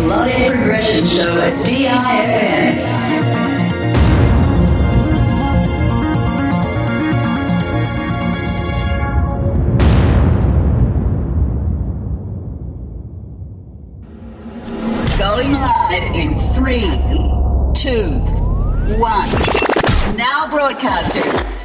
Melodic Progression Show at DIFN. Going live in three, two, one. Now broadcasting.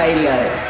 Radio.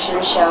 Progression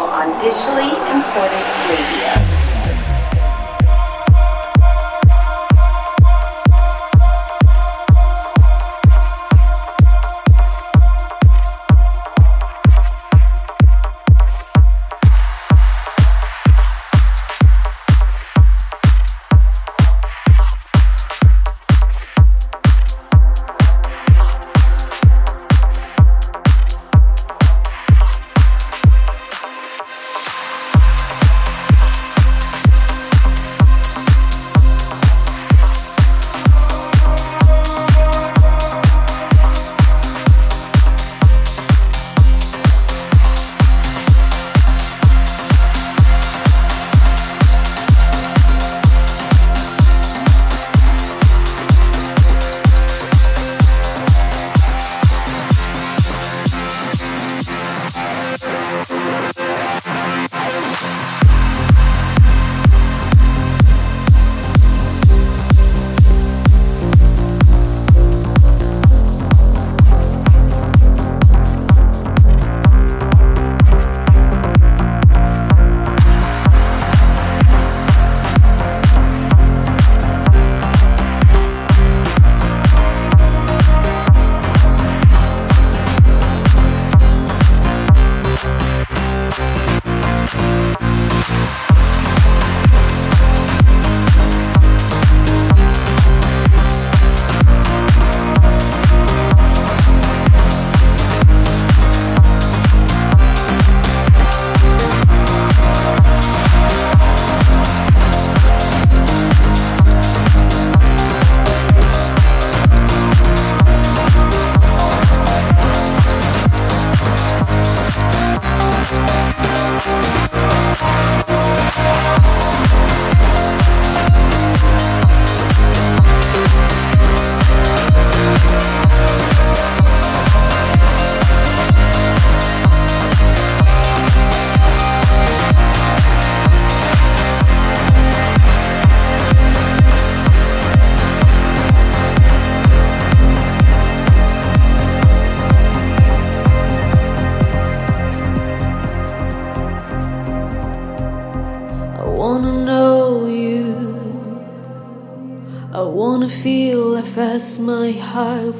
fast my heart